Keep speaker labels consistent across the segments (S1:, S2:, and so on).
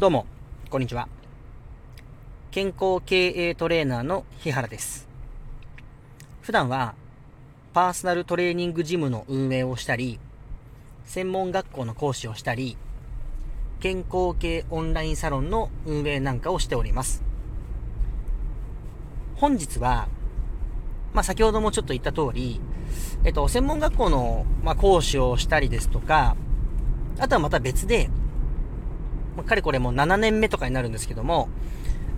S1: どうも、こんにちは。健康経営トレーナーの日原です。普段は、パーソナルトレーニングジムの運営をしたり、専門学校の講師をしたり、健康系オンラインサロンの運営なんかをしております。本日は、まあ、先ほどもちょっと言った通り、えっと、専門学校の、まあ、講師をしたりですとか、あとはまた別で、まあ、かれこれもう7年目とかになるんですけども、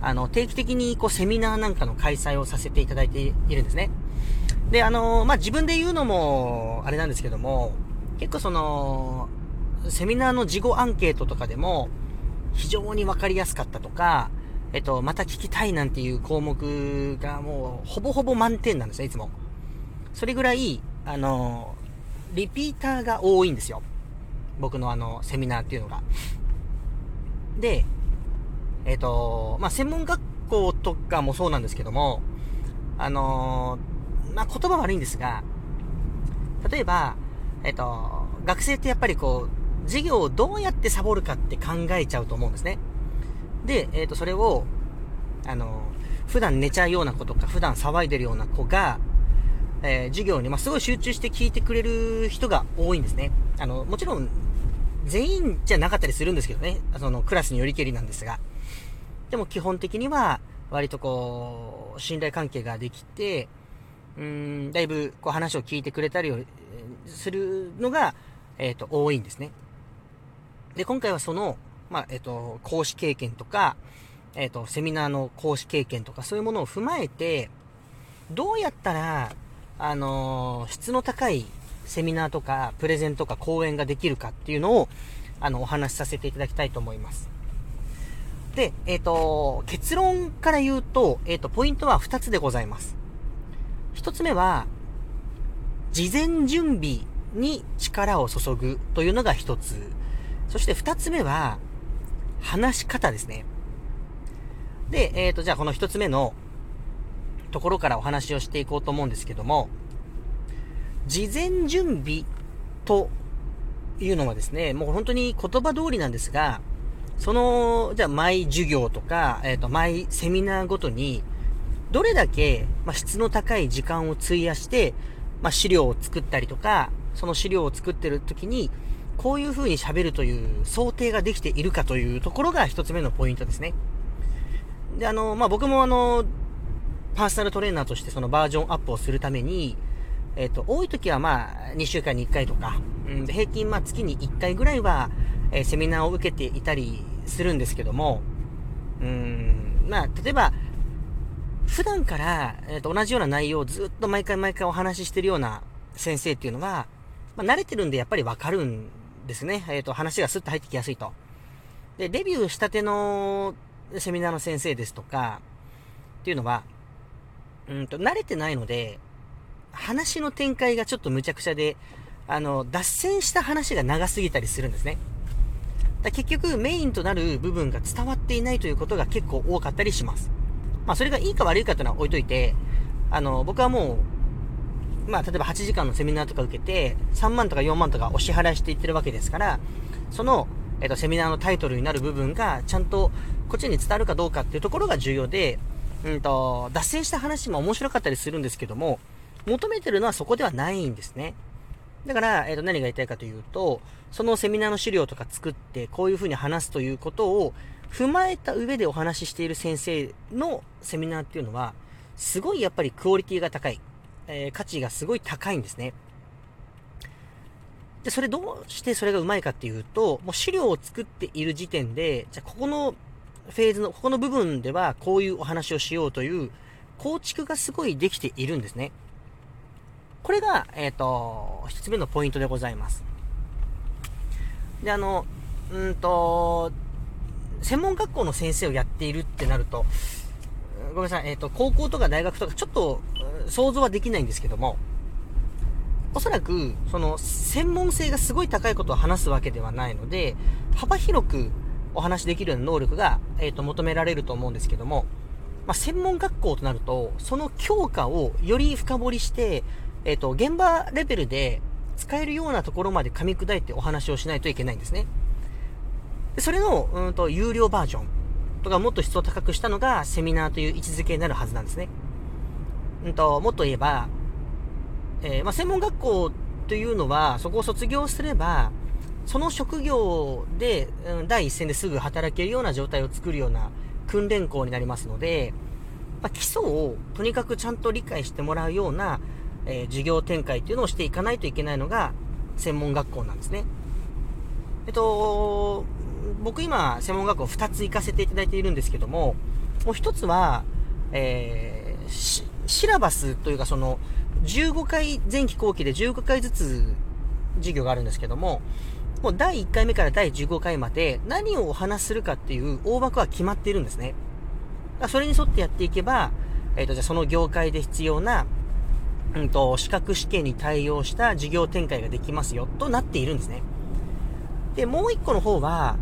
S1: あの、定期的にこうセミナーなんかの開催をさせていただいているんですね。で、あの、まあ、自分で言うのも、あれなんですけども、結構その、セミナーの事後アンケートとかでも、非常にわかりやすかったとか、えっと、また聞きたいなんていう項目がもう、ほぼほぼ満点なんですね、いつも。それぐらい、あの、リピーターが多いんですよ。僕のあの、セミナーっていうのが。で、えっ、ー、と、まあ、専門学校とかもそうなんですけども、あのー、まあ、言葉悪いんですが、例えば、えっ、ー、と、学生ってやっぱりこう、授業をどうやってサボるかって考えちゃうと思うんですね。で、えっ、と、それを、あの普段寝ちゃうような子とか、普段騒いでるような子が、え授業に、まあ、すごい集中して聞いてくれる人が多いんですね。あの、もちろん、全員じゃなかったりするんですけどね。そのクラスによりけりなんですが。でも基本的には、割とこう、信頼関係ができて、うん、だいぶこう話を聞いてくれたりするのが、えっ、ー、と、多いんですね。で、今回はその、まあ、えっ、ー、と、講師経験とか、えっ、ー、と、セミナーの講師経験とか、そういうものを踏まえて、どうやったら、あの質の高いセミナーとか、プレゼンとか講演ができるかっていうのを、あの、お話しさせていただきたいと思います。で、えっ、ー、と、結論から言うと、えっ、ー、と、ポイントは2つでございます。1つ目は、事前準備に力を注ぐというのが1つ。そして2つ目は、話し方ですね。で、えっ、ー、と、じゃあこの1つ目のところからお話をしていこうと思うんですけども、事前準備というのはですね、もう本当に言葉通りなんですが、その、じゃあ、毎授業とか、えっ、ー、と、毎セミナーごとに、どれだけ、まあ、質の高い時間を費やして、まあ、資料を作ったりとか、その資料を作ってる時に、こういう風に喋るという想定ができているかというところが一つ目のポイントですね。で、あの、まあ、僕もあの、パーソナルトレーナーとしてそのバージョンアップをするために、えっ、ー、と、多い時はまあ、2週間に1回とか、うん、平均まあ月に1回ぐらいは、えー、セミナーを受けていたりするんですけども、うん、まあ、例えば、普段から、えーと、同じような内容をずっと毎回毎回お話ししてるような先生っていうのは、まあ、慣れてるんでやっぱりわかるんですね。えっ、ー、と、話がスッと入ってきやすいと。で、デビューしたてのセミナーの先生ですとか、っていうのは、うんと、慣れてないので、話の展開がちょっと無茶苦茶で、あの、脱線した話が長すぎたりするんですね。だ結局、メインとなる部分が伝わっていないということが結構多かったりします。まあ、それがいいか悪いかというのは置いといて、あの、僕はもう、まあ、例えば8時間のセミナーとか受けて、3万とか4万とかお支払いしていってるわけですから、その、えっと、セミナーのタイトルになる部分が、ちゃんと、こっちに伝わるかどうかっていうところが重要で、うんと、脱線した話も面白かったりするんですけども、求めてるのはそこではないんですね。だから、えっ、ー、と、何が言いたいかというと、そのセミナーの資料とか作って、こういうふうに話すということを踏まえた上でお話ししている先生のセミナーっていうのは、すごいやっぱりクオリティが高い。えー、価値がすごい高いんですね。で、それどうしてそれがうまいかっていうと、もう資料を作っている時点で、じゃあここのフェーズの、ここの部分ではこういうお話をしようという構築がすごいできているんですね。これが、えっ、ー、と、一つ目のポイントでございます。で、あの、うんと、専門学校の先生をやっているってなると、ごめんなさい、えっ、ー、と、高校とか大学とかちょっと想像はできないんですけども、おそらく、その、専門性がすごい高いことを話すわけではないので、幅広くお話できるような能力が、えっ、ー、と、求められると思うんですけども、まあ、専門学校となると、その強化をより深掘りして、えっ、ー、と、現場レベルで使えるようなところまで噛み砕いてお話をしないといけないんですね。でそれの、うんと、有料バージョンとかもっと質を高くしたのがセミナーという位置づけになるはずなんですね。うんと、もっと言えば、えー、まあ、専門学校というのは、そこを卒業すれば、その職業で、うん、第一線ですぐ働けるような状態を作るような訓練校になりますので、まあ、基礎をとにかくちゃんと理解してもらうような、えー、授業展開っていうのをしていかないといけないのが専門学校なんですね。えっと、僕今、専門学校2つ行かせていただいているんですけども、もう1つは、えー、シラバスというかその、15回、前期後期で15回ずつ授業があるんですけども、もう第1回目から第15回まで何をお話するかっていう大枠は決まっているんですね。それに沿ってやっていけば、えっ、ー、と、じゃあその業界で必要な、うんと、資格試験に対応した事業展開ができますよ、となっているんですね。で、もう一個の方は、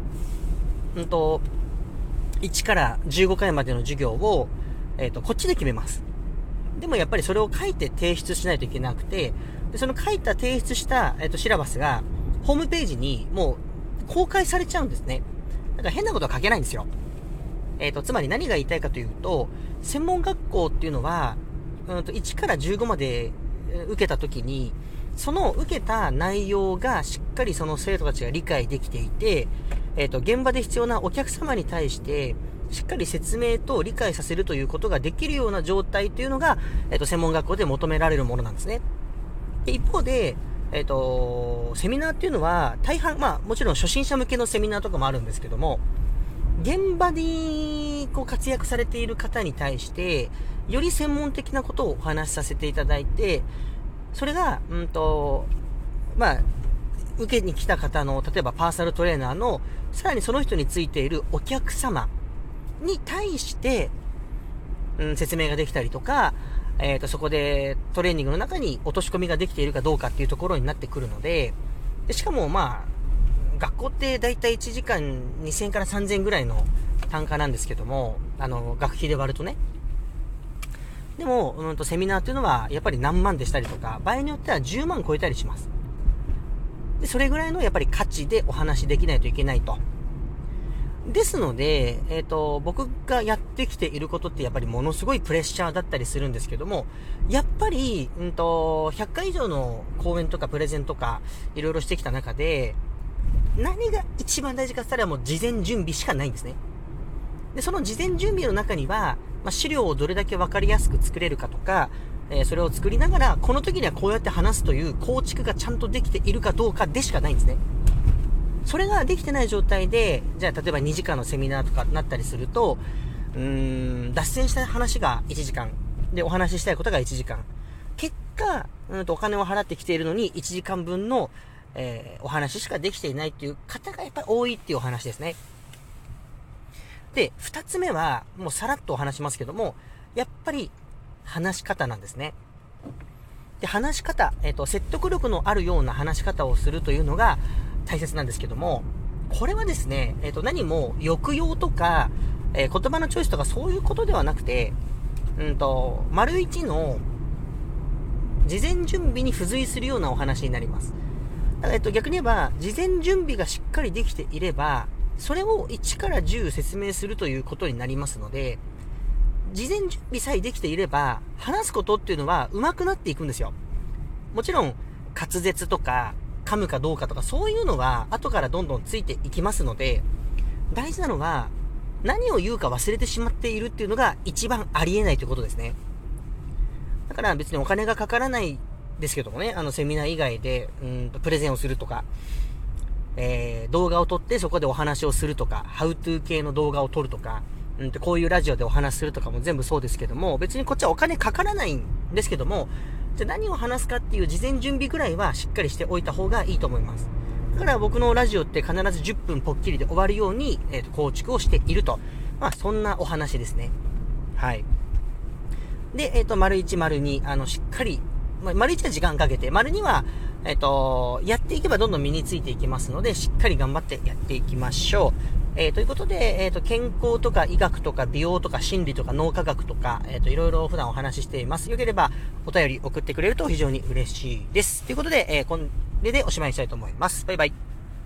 S1: うんと、1から15回までの授業を、えっ、ー、と、こっちで決めます。でもやっぱりそれを書いて提出しないといけなくて、でその書いた提出した、えっ、ー、と、シラバスが、ホームページにもう公開されちゃうんですね。だから変なことは書けないんですよ。えっ、ー、と、つまり何が言いたいかというと、専門学校っていうのは、うんと1から15まで受けた時に、その受けた内容がしっかりその生徒たちが理解できていて、えっ、ー、と、現場で必要なお客様に対して、しっかり説明と理解させるということができるような状態というのが、えっ、ー、と、専門学校で求められるものなんですね。で一方で、えっ、ー、と、セミナーっていうのは、大半、まあ、もちろん初心者向けのセミナーとかもあるんですけども、現場にこう活躍されている方に対して、より専門的なことをお話しさせていただいて、それが、うんと、まあ、受けに来た方の、例えばパーサルトレーナーの、さらにその人についているお客様に対して、うん、説明ができたりとか、えっ、ー、と、そこでトレーニングの中に落とし込みができているかどうかっていうところになってくるので、でしかもまあ、学校ってだいたい1時間2000から3000ぐらいの単価なんですけども、あの、学費で割るとね。でも、うんと、セミナーっていうのは、やっぱり何万でしたりとか、場合によっては10万超えたりします。で、それぐらいのやっぱり価値でお話しできないといけないと。ですので、えっ、ー、と、僕がやってきていることってやっぱりものすごいプレッシャーだったりするんですけども、やっぱり、うんと、100回以上の講演とかプレゼンとか、いろいろしてきた中で、何が一番大事かって言ったらもう事前準備しかないんですね。で、その事前準備の中には、まあ、資料をどれだけわかりやすく作れるかとか、えー、それを作りながら、この時にはこうやって話すという構築がちゃんとできているかどうかでしかないんですね。それができてない状態で、じゃあ例えば2時間のセミナーとかなったりすると、うーん、脱線した話が1時間。で、お話ししたいことが1時間。結果、うんとお金を払ってきているのに1時間分のえー、お話しかできていないっていう方がやっぱり多いっていうお話ですね。で、二つ目は、もうさらっとお話しますけども、やっぱり話し方なんですね。で、話し方、えっ、ー、と、説得力のあるような話し方をするというのが大切なんですけども、これはですね、えっ、ー、と、何も抑揚とか、えー、言葉のチョイスとかそういうことではなくて、うんと、丸一の事前準備に付随するようなお話になります。だからえっと、逆に言えば、事前準備がしっかりできていれば、それを1から10説明するということになりますので、事前準備さえできていれば、話すことっていうのは上手くなっていくんですよ。もちろん、滑舌とか、噛むかどうかとか、そういうのは後からどんどんついていきますので、大事なのは、何を言うか忘れてしまっているっていうのが一番ありえないということですね。だから別にお金がかからないですけどもね、あのセミナー以外で、うんと、プレゼンをするとか、えー、動画を撮ってそこでお話をするとか、ハウトゥー系の動画を撮るとか、うん、こういうラジオでお話するとかも全部そうですけども、別にこっちはお金かからないんですけども、じゃ何を話すかっていう事前準備ぐらいはしっかりしておいた方がいいと思います。だから僕のラジオって必ず10分ぽっきりで終わるように、えーと、構築をしていると。まあ、そんなお話ですね。はい。で、えっ、ー、と、丸1、丸2、あの、しっかりまあ、丸1は時間かけて、丸2は、えっ、と、やっていけばどんどん身についていきますので、しっかり頑張ってやっていきましょう。えー、ということで、えっ、ー、と、健康とか医学とか美容とか心理とか脳科学とか、えっ、ー、と、いろいろ普段お話ししています。よければお便り送ってくれると非常に嬉しいです。ということで、えー、これでおしまいにしたいと思います。バイバイ。